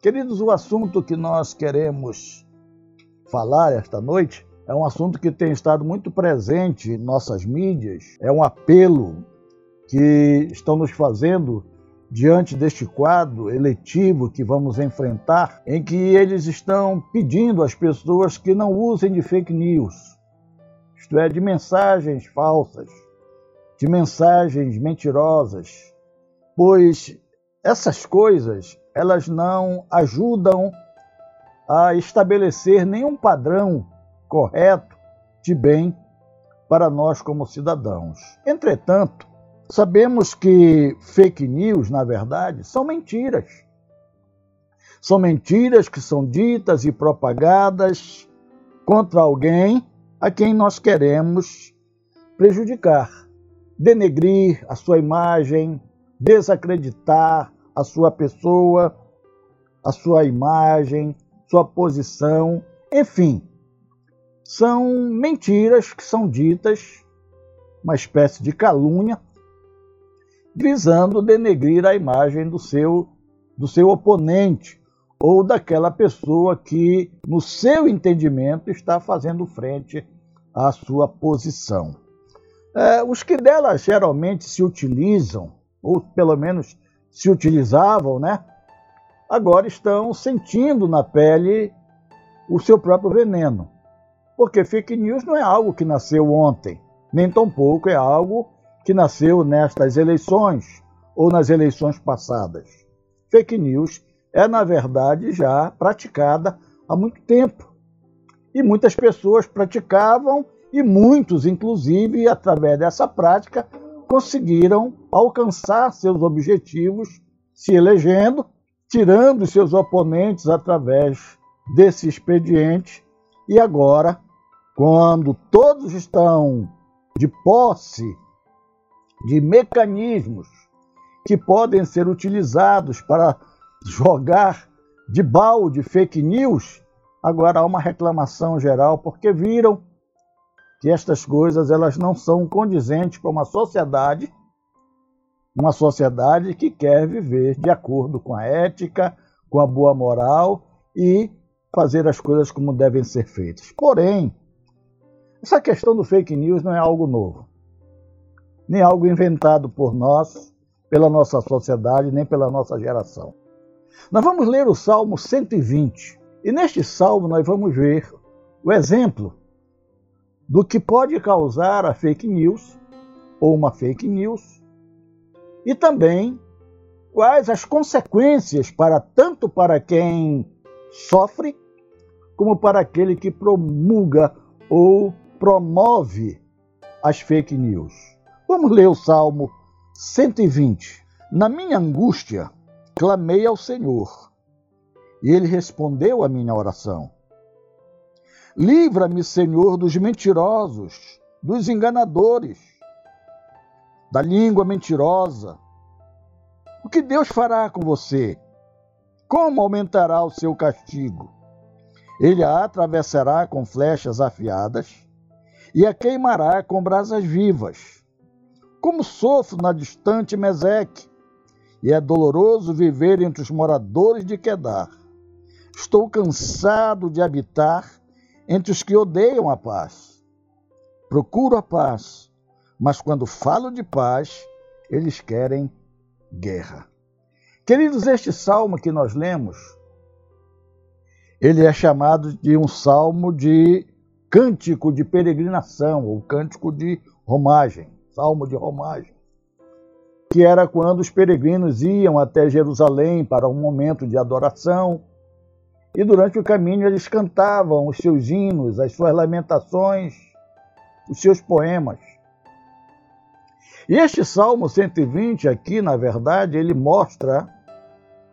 Queridos, o assunto que nós queremos falar esta noite é um assunto que tem estado muito presente em nossas mídias, é um apelo que estão nos fazendo diante deste quadro eletivo que vamos enfrentar, em que eles estão pedindo às pessoas que não usem de fake news, isto é, de mensagens falsas, de mensagens mentirosas, pois essas coisas elas não ajudam a estabelecer nenhum padrão correto de bem para nós como cidadãos. Entretanto, sabemos que fake news, na verdade, são mentiras. São mentiras que são ditas e propagadas contra alguém a quem nós queremos prejudicar, denegrir a sua imagem, desacreditar a sua pessoa, a sua imagem, sua posição, enfim. São mentiras que são ditas, uma espécie de calúnia, visando denegrir a imagem do seu, do seu oponente ou daquela pessoa que, no seu entendimento, está fazendo frente à sua posição. É, os que dela geralmente se utilizam, ou pelo menos se utilizavam, né? Agora estão sentindo na pele o seu próprio veneno. Porque fake news não é algo que nasceu ontem, nem tampouco é algo que nasceu nestas eleições ou nas eleições passadas. Fake news é, na verdade, já praticada há muito tempo. E muitas pessoas praticavam, e muitos, inclusive, através dessa prática, conseguiram alcançar seus objetivos se elegendo, tirando seus oponentes através desse expediente. E agora, quando todos estão de posse de mecanismos que podem ser utilizados para jogar de balde fake news, agora há uma reclamação geral porque viram que estas coisas elas não são condizentes para uma sociedade, uma sociedade que quer viver de acordo com a ética, com a boa moral e fazer as coisas como devem ser feitas. Porém, essa questão do fake news não é algo novo, nem algo inventado por nós, pela nossa sociedade, nem pela nossa geração. Nós vamos ler o Salmo 120 e neste salmo nós vamos ver o exemplo do que pode causar a fake news ou uma fake news e também quais as consequências para tanto para quem sofre como para aquele que promulga ou promove as fake news. Vamos ler o Salmo 120. Na minha angústia, clamei ao Senhor, e ele respondeu à minha oração. Livra-me, Senhor, dos mentirosos, dos enganadores, da língua mentirosa. O que Deus fará com você? Como aumentará o seu castigo? Ele a atravessará com flechas afiadas e a queimará com brasas vivas. Como sofro na distante Meseque, e é doloroso viver entre os moradores de Quedar. Estou cansado de habitar entre os que odeiam a paz. Procuro a paz, mas quando falo de paz, eles querem guerra. Queridos, este salmo que nós lemos, ele é chamado de um salmo de cântico de peregrinação, ou cântico de romagem, salmo de romagem, que era quando os peregrinos iam até Jerusalém para um momento de adoração, e durante o caminho eles cantavam os seus hinos, as suas lamentações, os seus poemas. E este Salmo 120 aqui, na verdade, ele mostra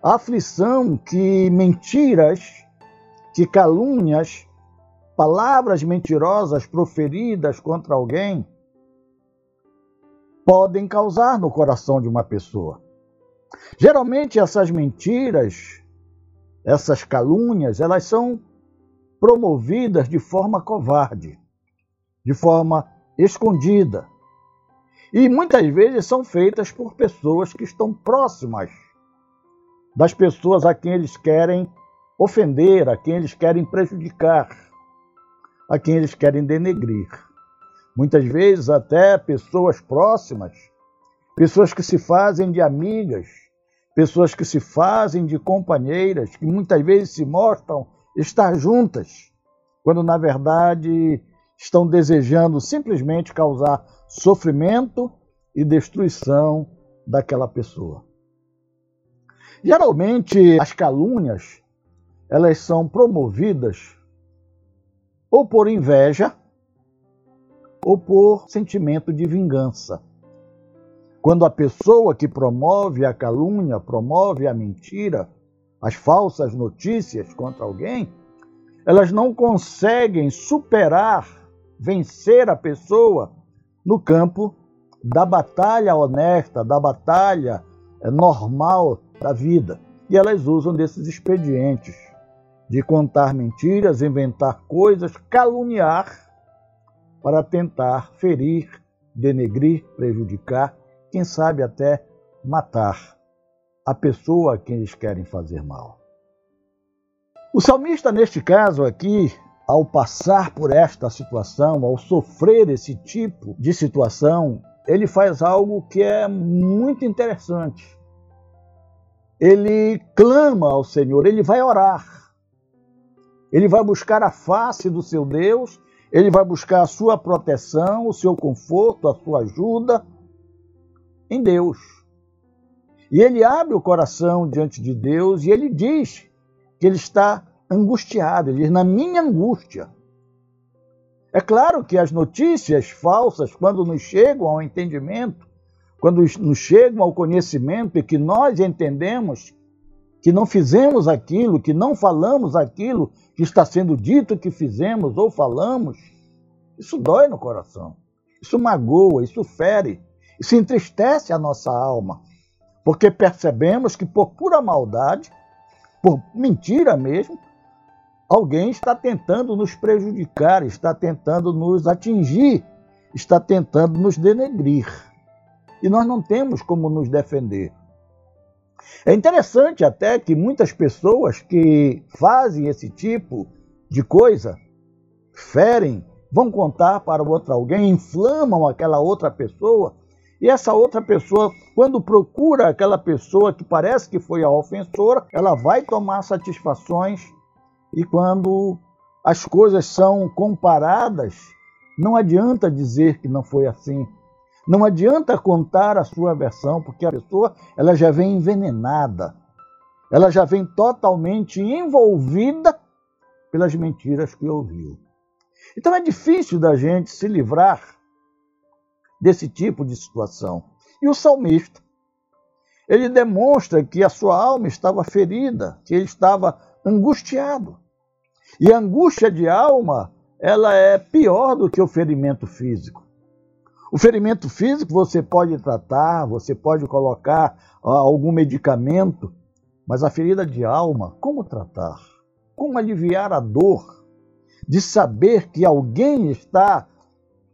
a aflição que mentiras, que calúnias, palavras mentirosas proferidas contra alguém podem causar no coração de uma pessoa. Geralmente essas mentiras essas calúnias, elas são promovidas de forma covarde, de forma escondida. E muitas vezes são feitas por pessoas que estão próximas das pessoas a quem eles querem ofender, a quem eles querem prejudicar, a quem eles querem denegrir. Muitas vezes, até pessoas próximas, pessoas que se fazem de amigas, pessoas que se fazem de companheiras, que muitas vezes se mostram estar juntas, quando na verdade estão desejando simplesmente causar sofrimento e destruição daquela pessoa. Geralmente as calúnias elas são promovidas ou por inveja ou por sentimento de vingança. Quando a pessoa que promove a calúnia, promove a mentira, as falsas notícias contra alguém, elas não conseguem superar, vencer a pessoa no campo da batalha honesta, da batalha eh, normal da vida. E elas usam desses expedientes de contar mentiras, inventar coisas, caluniar para tentar ferir, denegrir, prejudicar, quem sabe até matar a pessoa a quem eles querem fazer mal. O salmista, neste caso aqui, ao passar por esta situação, ao sofrer esse tipo de situação, ele faz algo que é muito interessante. Ele clama ao Senhor, ele vai orar. Ele vai buscar a face do seu Deus, ele vai buscar a sua proteção, o seu conforto, a sua ajuda em Deus. E ele abre o coração diante de Deus e ele diz que ele está angustiado, ele diz: Na minha angústia. É claro que as notícias falsas, quando nos chegam ao entendimento, quando nos chegam ao conhecimento e que nós entendemos que não fizemos aquilo, que não falamos aquilo que está sendo dito que fizemos ou falamos, isso dói no coração, isso magoa, isso fere, isso entristece a nossa alma, porque percebemos que por pura maldade, por mentira mesmo, alguém está tentando nos prejudicar, está tentando nos atingir, está tentando nos denegrir. E nós não temos como nos defender. É interessante até que muitas pessoas que fazem esse tipo de coisa ferem, vão contar para outro alguém, inflamam aquela outra pessoa, e essa outra pessoa, quando procura aquela pessoa que parece que foi a ofensora, ela vai tomar satisfações e quando as coisas são comparadas, não adianta dizer que não foi assim. Não adianta contar a sua versão, porque a pessoa ela já vem envenenada. Ela já vem totalmente envolvida pelas mentiras que ouviu. Então é difícil da gente se livrar desse tipo de situação. E o salmista, ele demonstra que a sua alma estava ferida, que ele estava angustiado. E a angústia de alma, ela é pior do que o ferimento físico. O ferimento físico você pode tratar, você pode colocar algum medicamento, mas a ferida de alma, como tratar? Como aliviar a dor de saber que alguém está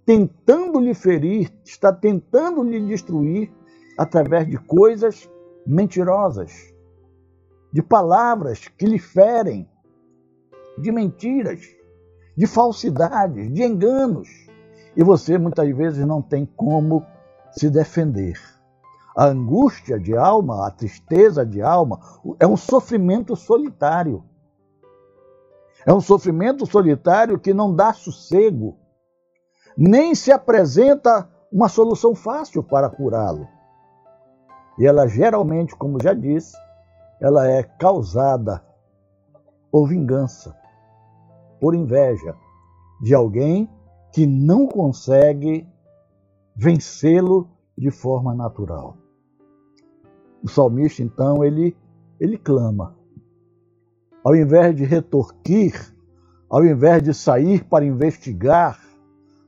tentando lhe ferir, está tentando lhe destruir através de coisas mentirosas, de palavras que lhe ferem, de mentiras, de falsidades, de enganos. E você muitas vezes não tem como se defender. A angústia de alma, a tristeza de alma, é um sofrimento solitário. É um sofrimento solitário que não dá sossego, nem se apresenta uma solução fácil para curá-lo. E ela geralmente, como já disse, ela é causada por vingança, por inveja de alguém que não consegue vencê-lo de forma natural. O salmista, então, ele, ele clama. Ao invés de retorquir, ao invés de sair para investigar,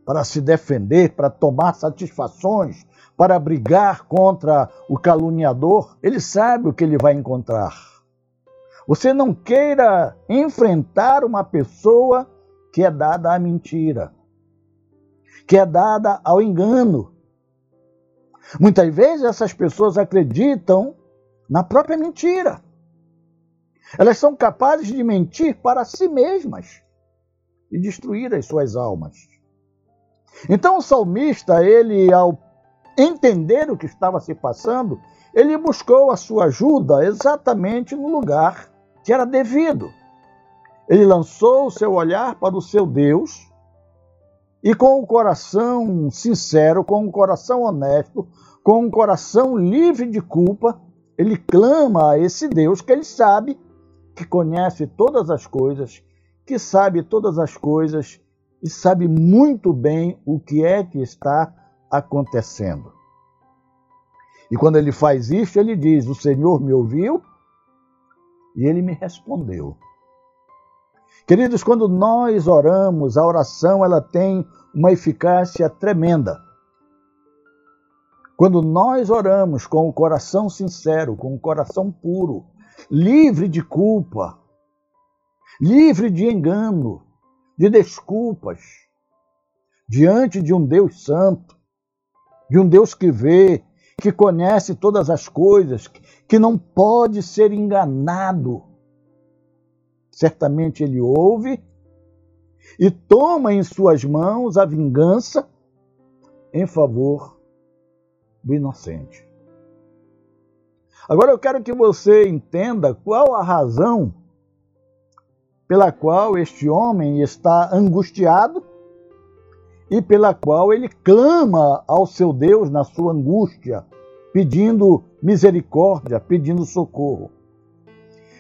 para se defender, para tomar satisfações, para brigar contra o caluniador, ele sabe o que ele vai encontrar. Você não queira enfrentar uma pessoa que é dada à mentira, que é dada ao engano. Muitas vezes essas pessoas acreditam na própria mentira. Elas são capazes de mentir para si mesmas e destruir as suas almas. Então o salmista, ele ao entender o que estava se passando, ele buscou a sua ajuda exatamente no lugar que era devido. Ele lançou o seu olhar para o seu Deus e com o coração sincero, com o coração honesto, com o coração livre de culpa, ele clama a esse Deus que ele sabe que conhece todas as coisas, que sabe todas as coisas e sabe muito bem o que é que está acontecendo. E quando ele faz isso, ele diz: O Senhor me ouviu e ele me respondeu. Queridos, quando nós oramos, a oração ela tem uma eficácia tremenda. Quando nós oramos com o coração sincero, com o coração puro, livre de culpa, livre de engano, de desculpas, diante de um Deus santo, de um Deus que vê, que conhece todas as coisas, que não pode ser enganado certamente ele ouve e toma em suas mãos a vingança em favor do inocente. Agora eu quero que você entenda qual a razão pela qual este homem está angustiado e pela qual ele clama ao seu Deus na sua angústia, pedindo misericórdia, pedindo socorro.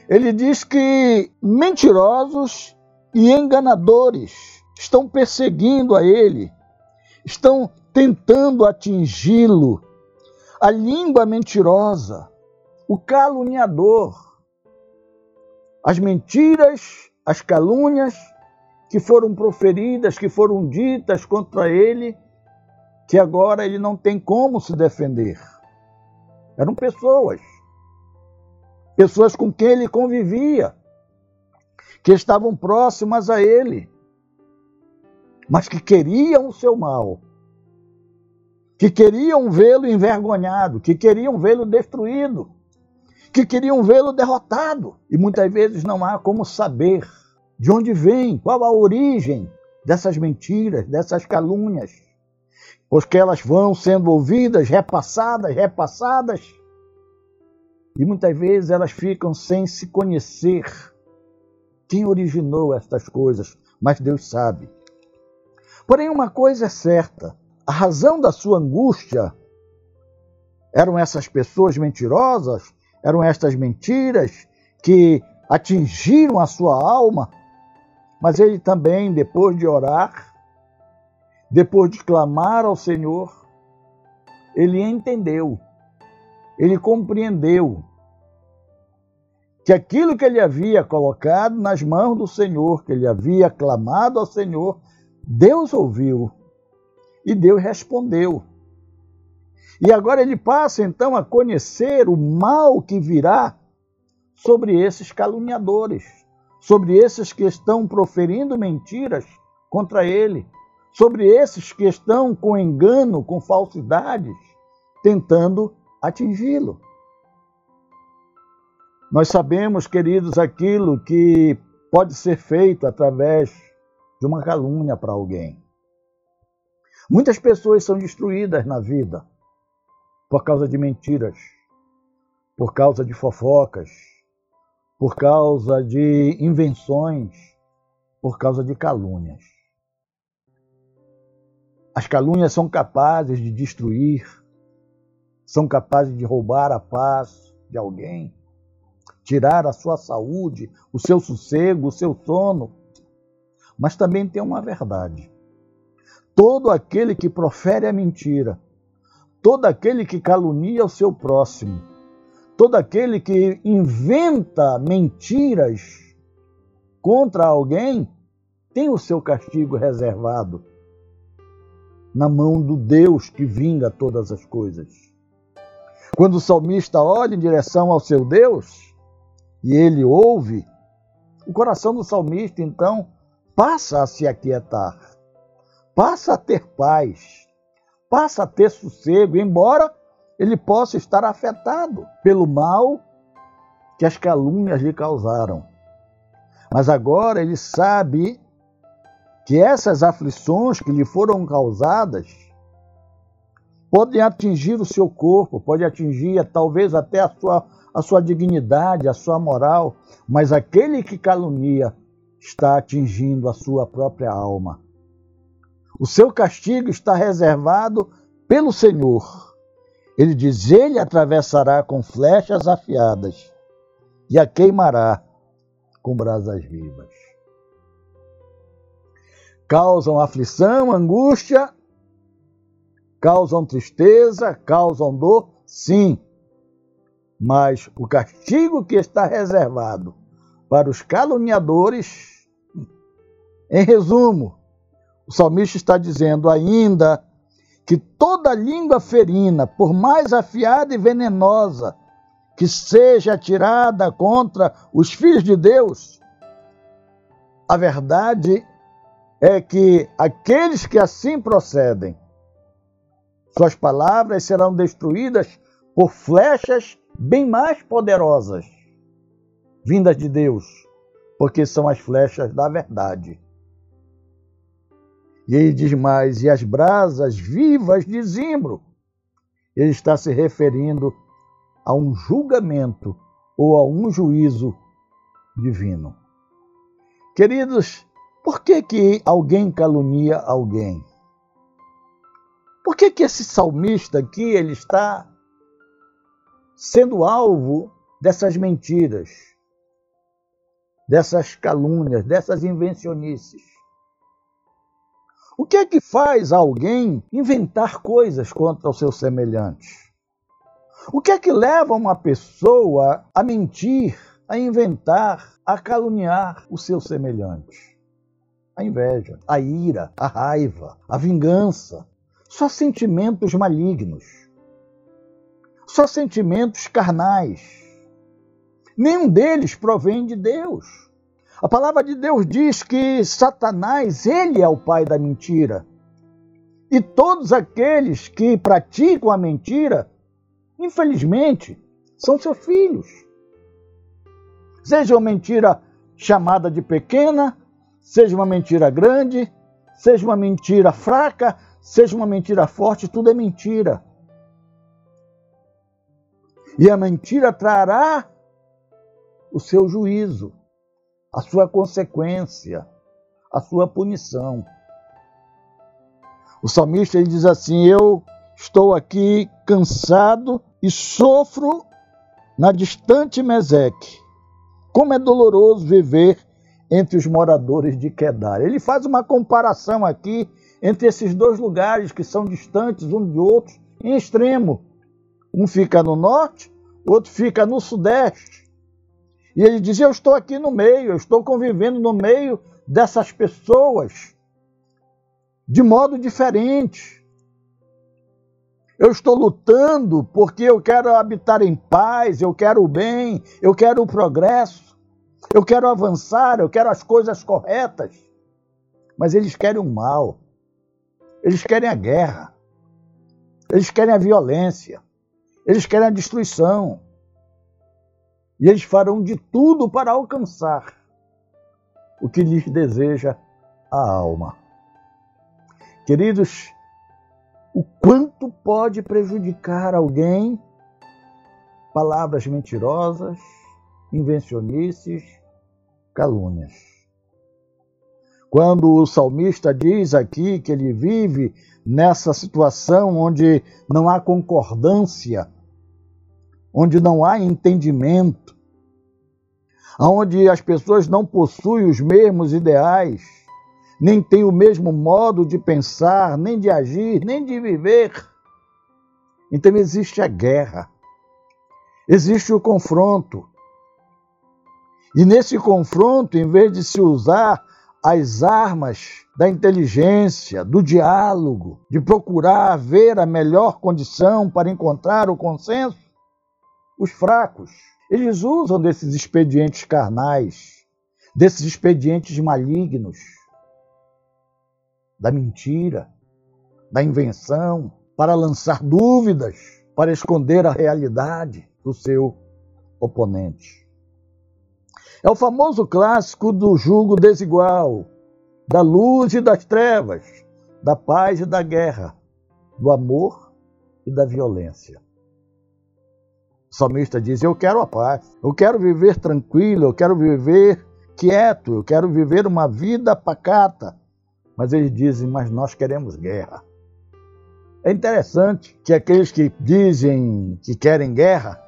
Ele diz que mentirosos e enganadores estão perseguindo a ele, estão tentando atingi-lo. A língua mentirosa, o caluniador, as mentiras, as calúnias que foram proferidas, que foram ditas contra ele, que agora ele não tem como se defender. Eram pessoas pessoas com quem ele convivia, que estavam próximas a ele, mas que queriam o seu mal, que queriam vê-lo envergonhado, que queriam vê-lo destruído, que queriam vê-lo derrotado. E muitas vezes não há como saber de onde vem, qual a origem dessas mentiras, dessas calúnias, porque elas vão sendo ouvidas, repassadas, repassadas. E muitas vezes elas ficam sem se conhecer quem originou estas coisas, mas Deus sabe. Porém, uma coisa é certa: a razão da sua angústia eram essas pessoas mentirosas, eram estas mentiras que atingiram a sua alma, mas ele também, depois de orar, depois de clamar ao Senhor, ele entendeu ele compreendeu que aquilo que ele havia colocado nas mãos do Senhor, que ele havia clamado ao Senhor, Deus ouviu e Deus respondeu. E agora ele passa então a conhecer o mal que virá sobre esses caluniadores, sobre esses que estão proferindo mentiras contra ele, sobre esses que estão com engano, com falsidades, tentando atingi-lo. Nós sabemos, queridos, aquilo que pode ser feito através de uma calúnia para alguém. Muitas pessoas são destruídas na vida por causa de mentiras, por causa de fofocas, por causa de invenções, por causa de calúnias. As calúnias são capazes de destruir são capazes de roubar a paz de alguém, tirar a sua saúde, o seu sossego, o seu sono. Mas também tem uma verdade. Todo aquele que profere a mentira, todo aquele que calunia o seu próximo, todo aquele que inventa mentiras contra alguém, tem o seu castigo reservado na mão do Deus que vinga todas as coisas. Quando o salmista olha em direção ao seu Deus e ele ouve, o coração do salmista então passa a se aquietar, passa a ter paz, passa a ter sossego, embora ele possa estar afetado pelo mal que as calúnias lhe causaram. Mas agora ele sabe que essas aflições que lhe foram causadas podem atingir o seu corpo, pode atingir talvez até a sua, a sua dignidade, a sua moral, mas aquele que calunia está atingindo a sua própria alma. O seu castigo está reservado pelo Senhor. Ele diz: Ele atravessará com flechas afiadas e a queimará com brasas vivas. Causam aflição, angústia, causam tristeza, causam dor, sim. Mas o castigo que está reservado para os caluniadores, em resumo, o salmista está dizendo ainda que toda língua ferina, por mais afiada e venenosa que seja atirada contra os filhos de Deus, a verdade é que aqueles que assim procedem, suas palavras serão destruídas por flechas bem mais poderosas, vindas de Deus, porque são as flechas da verdade. E ele diz mais: e as brasas vivas de zimbro. Ele está se referindo a um julgamento ou a um juízo divino. Queridos, por que, que alguém calunia alguém? Por que, que esse salmista aqui ele está sendo alvo dessas mentiras, dessas calúnias, dessas invencionices? O que é que faz alguém inventar coisas contra os seus semelhantes? O que é que leva uma pessoa a mentir, a inventar, a caluniar o seu semelhante? A inveja, a ira, a raiva, a vingança. Só sentimentos malignos. Só sentimentos carnais. Nenhum deles provém de Deus. A palavra de Deus diz que Satanás, ele é o pai da mentira. E todos aqueles que praticam a mentira, infelizmente, são seus filhos. Seja uma mentira chamada de pequena, seja uma mentira grande, seja uma mentira fraca, seja uma mentira forte, tudo é mentira. E a mentira trará o seu juízo a sua consequência, a sua punição. O salmista ele diz assim: Eu estou aqui cansado e sofro na distante Meseque. Como é doloroso viver entre os moradores de Quedar. Ele faz uma comparação aqui entre esses dois lugares que são distantes um de outro em extremo. Um fica no norte, outro fica no sudeste. E ele diz: Eu estou aqui no meio, eu estou convivendo no meio dessas pessoas de modo diferente. Eu estou lutando porque eu quero habitar em paz, eu quero o bem, eu quero o progresso, eu quero avançar, eu quero as coisas corretas. Mas eles querem o mal, eles querem a guerra, eles querem a violência, eles querem a destruição. E eles farão de tudo para alcançar o que lhes deseja a alma. Queridos, o quanto pode prejudicar alguém palavras mentirosas, invencionices, calúnias. Quando o salmista diz aqui que ele vive nessa situação onde não há concordância onde não há entendimento, onde as pessoas não possuem os mesmos ideais, nem têm o mesmo modo de pensar, nem de agir, nem de viver. Então existe a guerra, existe o confronto. E nesse confronto, em vez de se usar as armas da inteligência, do diálogo, de procurar ver a melhor condição para encontrar o consenso, os fracos. Eles usam desses expedientes carnais, desses expedientes malignos, da mentira, da invenção, para lançar dúvidas, para esconder a realidade do seu oponente. É o famoso clássico do jugo desigual, da luz e das trevas, da paz e da guerra, do amor e da violência. Salmista diz: Eu quero a paz, eu quero viver tranquilo, eu quero viver quieto, eu quero viver uma vida pacata. Mas eles dizem: Mas nós queremos guerra. É interessante que aqueles que dizem que querem guerra,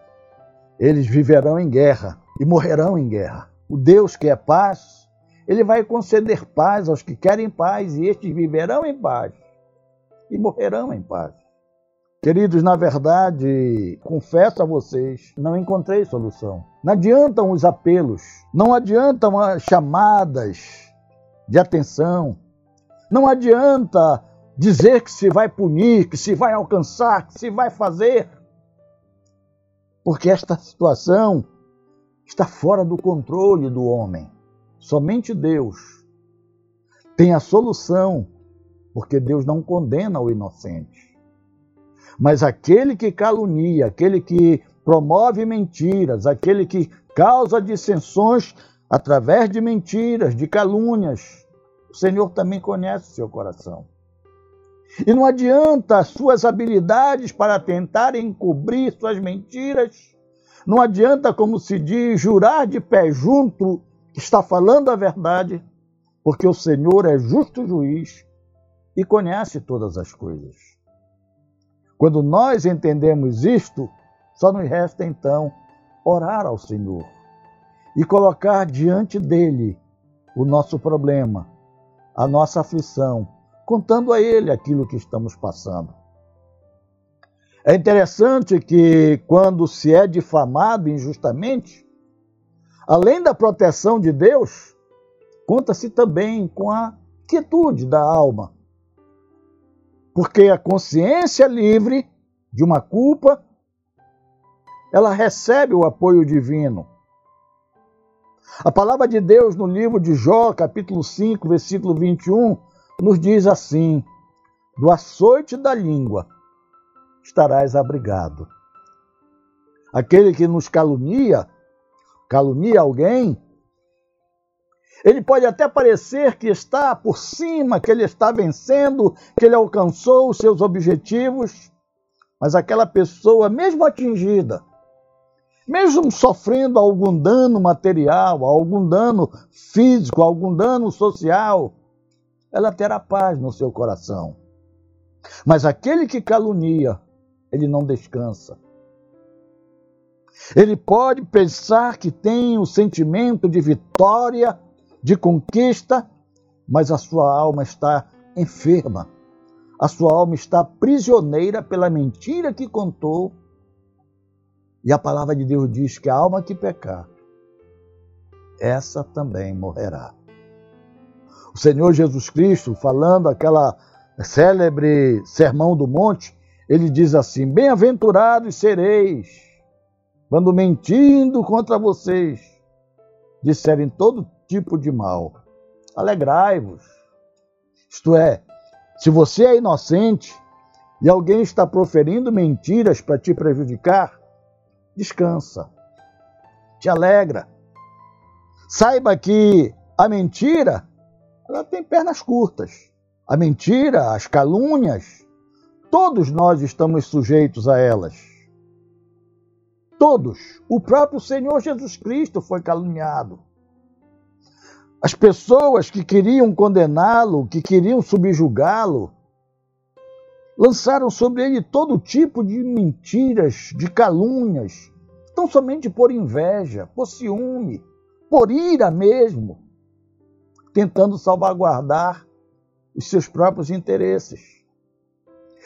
eles viverão em guerra e morrerão em guerra. O Deus que é paz, ele vai conceder paz aos que querem paz e estes viverão em paz e morrerão em paz. Queridos, na verdade, confesso a vocês, não encontrei solução. Não adiantam os apelos, não adiantam as chamadas de atenção, não adianta dizer que se vai punir, que se vai alcançar, que se vai fazer, porque esta situação está fora do controle do homem. Somente Deus tem a solução, porque Deus não condena o inocente. Mas aquele que calunia, aquele que promove mentiras, aquele que causa dissensões através de mentiras, de calúnias, o Senhor também conhece o seu coração. E não adianta as suas habilidades para tentar encobrir suas mentiras, não adianta, como se diz, jurar de pé junto que está falando a verdade, porque o Senhor é justo juiz e conhece todas as coisas. Quando nós entendemos isto, só nos resta então orar ao Senhor e colocar diante dele o nosso problema, a nossa aflição, contando a ele aquilo que estamos passando. É interessante que quando se é difamado injustamente, além da proteção de Deus, conta-se também com a quietude da alma porque a consciência livre de uma culpa, ela recebe o apoio divino. A palavra de Deus no livro de Jó, capítulo 5, versículo 21, nos diz assim: Do açoite da língua estarás abrigado. Aquele que nos calunia, calunia alguém, ele pode até parecer que está por cima, que ele está vencendo, que ele alcançou os seus objetivos, mas aquela pessoa, mesmo atingida, mesmo sofrendo algum dano material, algum dano físico, algum dano social, ela terá paz no seu coração. Mas aquele que calunia, ele não descansa. Ele pode pensar que tem o sentimento de vitória de conquista, mas a sua alma está enferma. A sua alma está prisioneira pela mentira que contou. E a palavra de Deus diz que a alma que pecar, essa também morrerá. O Senhor Jesus Cristo, falando aquela célebre sermão do monte, ele diz assim: Bem-aventurados sereis, quando mentindo contra vocês, disserem todo tipo de mal. Alegrai-vos. Isto é, se você é inocente e alguém está proferindo mentiras para te prejudicar, descansa. Te alegra. Saiba que a mentira, ela tem pernas curtas. A mentira, as calúnias, todos nós estamos sujeitos a elas. Todos. O próprio Senhor Jesus Cristo foi caluniado. As pessoas que queriam condená-lo, que queriam subjugá-lo, lançaram sobre ele todo tipo de mentiras, de calúnias, tão somente por inveja, por ciúme, por ira mesmo, tentando salvaguardar os seus próprios interesses.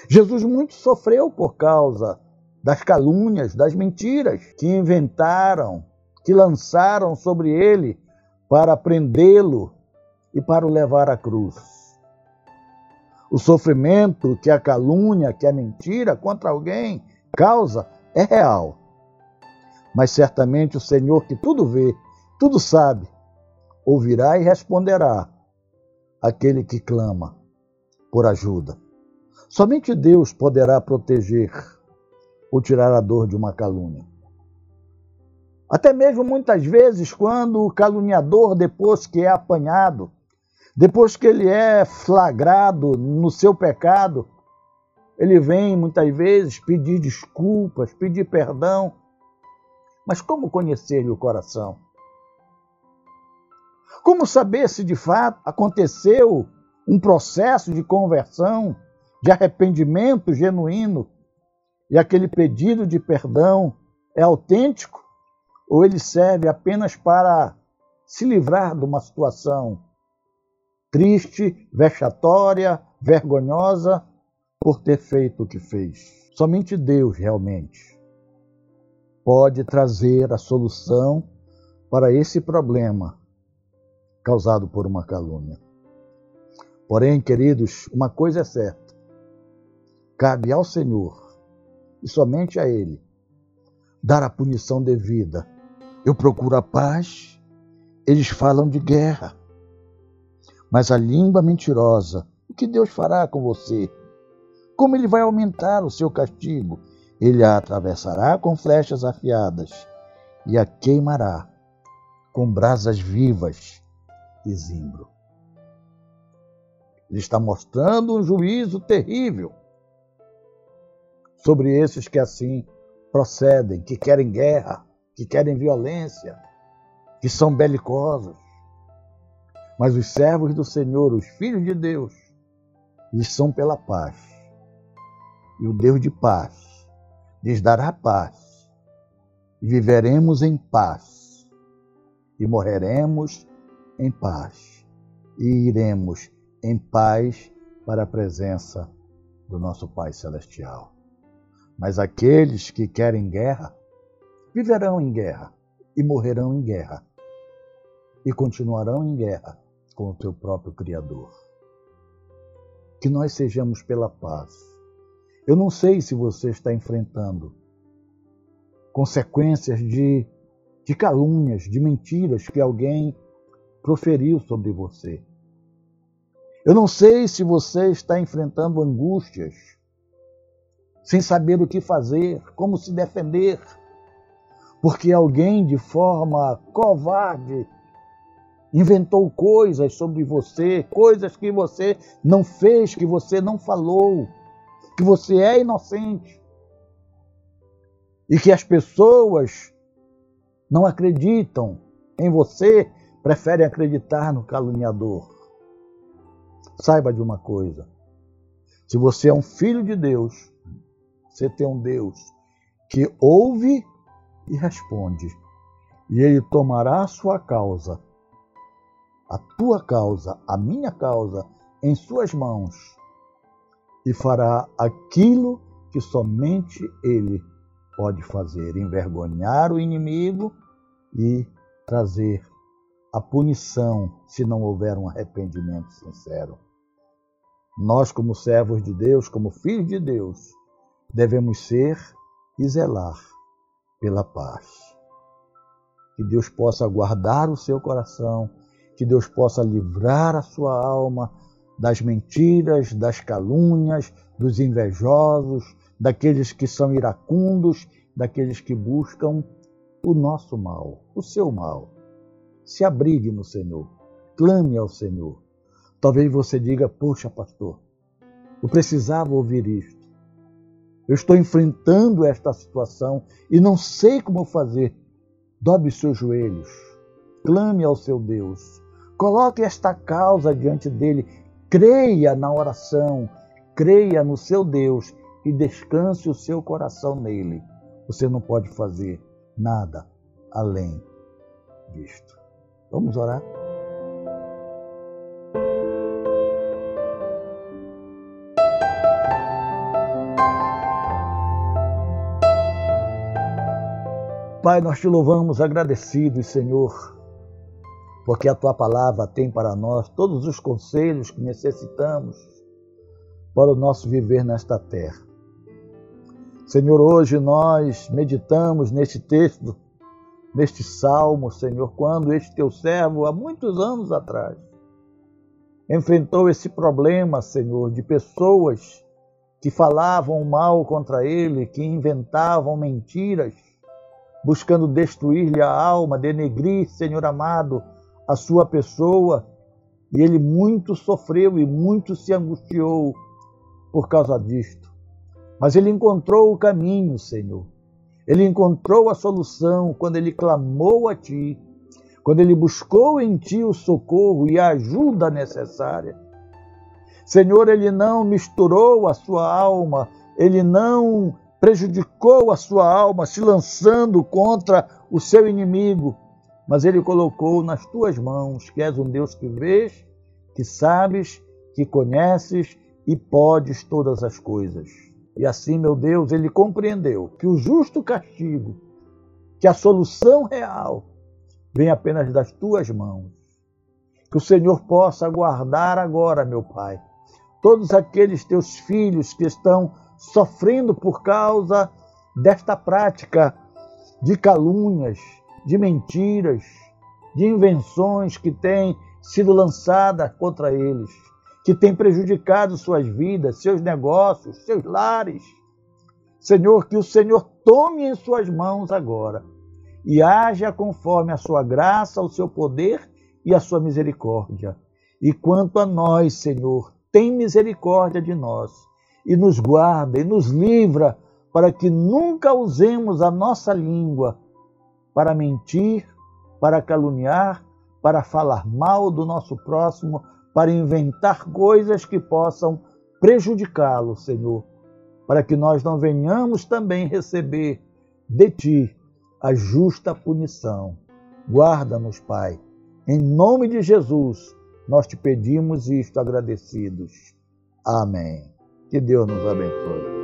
Jesus muito sofreu por causa das calúnias, das mentiras que inventaram, que lançaram sobre ele para prendê-lo e para o levar à cruz. O sofrimento que a calúnia, que a mentira contra alguém causa é real. Mas certamente o Senhor, que tudo vê, tudo sabe, ouvirá e responderá aquele que clama por ajuda. Somente Deus poderá proteger ou tirar a dor de uma calúnia. Até mesmo muitas vezes, quando o caluniador, depois que é apanhado, depois que ele é flagrado no seu pecado, ele vem muitas vezes pedir desculpas, pedir perdão. Mas como conhecer-lhe o coração? Como saber se de fato aconteceu um processo de conversão, de arrependimento genuíno e aquele pedido de perdão é autêntico ou ele serve apenas para se livrar de uma situação triste, vexatória, vergonhosa por ter feito o que fez. Somente Deus realmente pode trazer a solução para esse problema causado por uma calúnia. Porém, queridos, uma coisa é certa: cabe ao Senhor e somente a Ele dar a punição devida eu procuro a paz, eles falam de guerra. Mas a língua mentirosa, o que Deus fará com você? Como ele vai aumentar o seu castigo? Ele a atravessará com flechas afiadas e a queimará com brasas vivas e zimbro. Ele está mostrando um juízo terrível sobre esses que assim procedem, que querem guerra que querem violência, que são belicosos. Mas os servos do Senhor, os filhos de Deus, eles são pela paz. E o Deus de paz lhes dará paz. E viveremos em paz. E morreremos em paz. E iremos em paz para a presença do nosso Pai Celestial. Mas aqueles que querem guerra, viverão em guerra e morrerão em guerra e continuarão em guerra com o teu próprio Criador. Que nós sejamos pela paz. Eu não sei se você está enfrentando consequências de, de calúnias, de mentiras que alguém proferiu sobre você. Eu não sei se você está enfrentando angústias, sem saber o que fazer, como se defender porque alguém de forma covarde inventou coisas sobre você, coisas que você não fez, que você não falou, que você é inocente. E que as pessoas não acreditam em você, preferem acreditar no caluniador. Saiba de uma coisa: se você é um filho de Deus, você tem um Deus que ouve e responde: E ele tomará a sua causa, a tua causa, a minha causa, em suas mãos e fará aquilo que somente ele pode fazer: envergonhar o inimigo e trazer a punição se não houver um arrependimento sincero. Nós, como servos de Deus, como filhos de Deus, devemos ser e zelar pela paz. Que Deus possa guardar o seu coração, que Deus possa livrar a sua alma das mentiras, das calúnias, dos invejosos, daqueles que são iracundos, daqueles que buscam o nosso mal, o seu mal. Se abrigue no Senhor, clame ao Senhor. Talvez você diga: Poxa, pastor, eu precisava ouvir isto. Eu estou enfrentando esta situação e não sei como fazer. Dobre seus joelhos, clame ao seu Deus, coloque esta causa diante dele, creia na oração, creia no seu Deus e descanse o seu coração nele. Você não pode fazer nada além disto. Vamos orar? Pai, nós te louvamos agradecidos, Senhor, porque a tua palavra tem para nós todos os conselhos que necessitamos para o nosso viver nesta terra. Senhor, hoje nós meditamos neste texto, neste salmo, Senhor, quando este teu servo, há muitos anos atrás, enfrentou esse problema, Senhor, de pessoas que falavam mal contra ele, que inventavam mentiras buscando destruir-lhe a alma, denegrir, Senhor amado, a sua pessoa. E ele muito sofreu e muito se angustiou por causa disto. Mas ele encontrou o caminho, Senhor. Ele encontrou a solução quando ele clamou a Ti, quando ele buscou em Ti o socorro e a ajuda necessária. Senhor, ele não misturou a sua alma, ele não prejudicou a sua alma se lançando contra o seu inimigo, mas ele colocou nas tuas mãos, que és um Deus que vês, que sabes, que conheces e podes todas as coisas. E assim, meu Deus, ele compreendeu que o justo castigo, que a solução real, vem apenas das tuas mãos. Que o Senhor possa guardar agora, meu Pai, todos aqueles teus filhos que estão sofrendo por causa desta prática de calúnias, de mentiras, de invenções que têm sido lançadas contra eles que tem prejudicado suas vidas, seus negócios, seus lares. Senhor, que o Senhor tome em suas mãos agora e haja conforme a sua graça, o seu poder e a sua misericórdia. E quanto a nós, Senhor, tem misericórdia de nós e nos guarda e nos livra para que nunca usemos a nossa língua para mentir, para caluniar, para falar mal do nosso próximo, para inventar coisas que possam prejudicá-lo, Senhor, para que nós não venhamos também receber de Ti a justa punição. Guarda-nos, Pai. Em nome de Jesus, nós te pedimos isto agradecidos. Amém. Que Deus nos abençoe.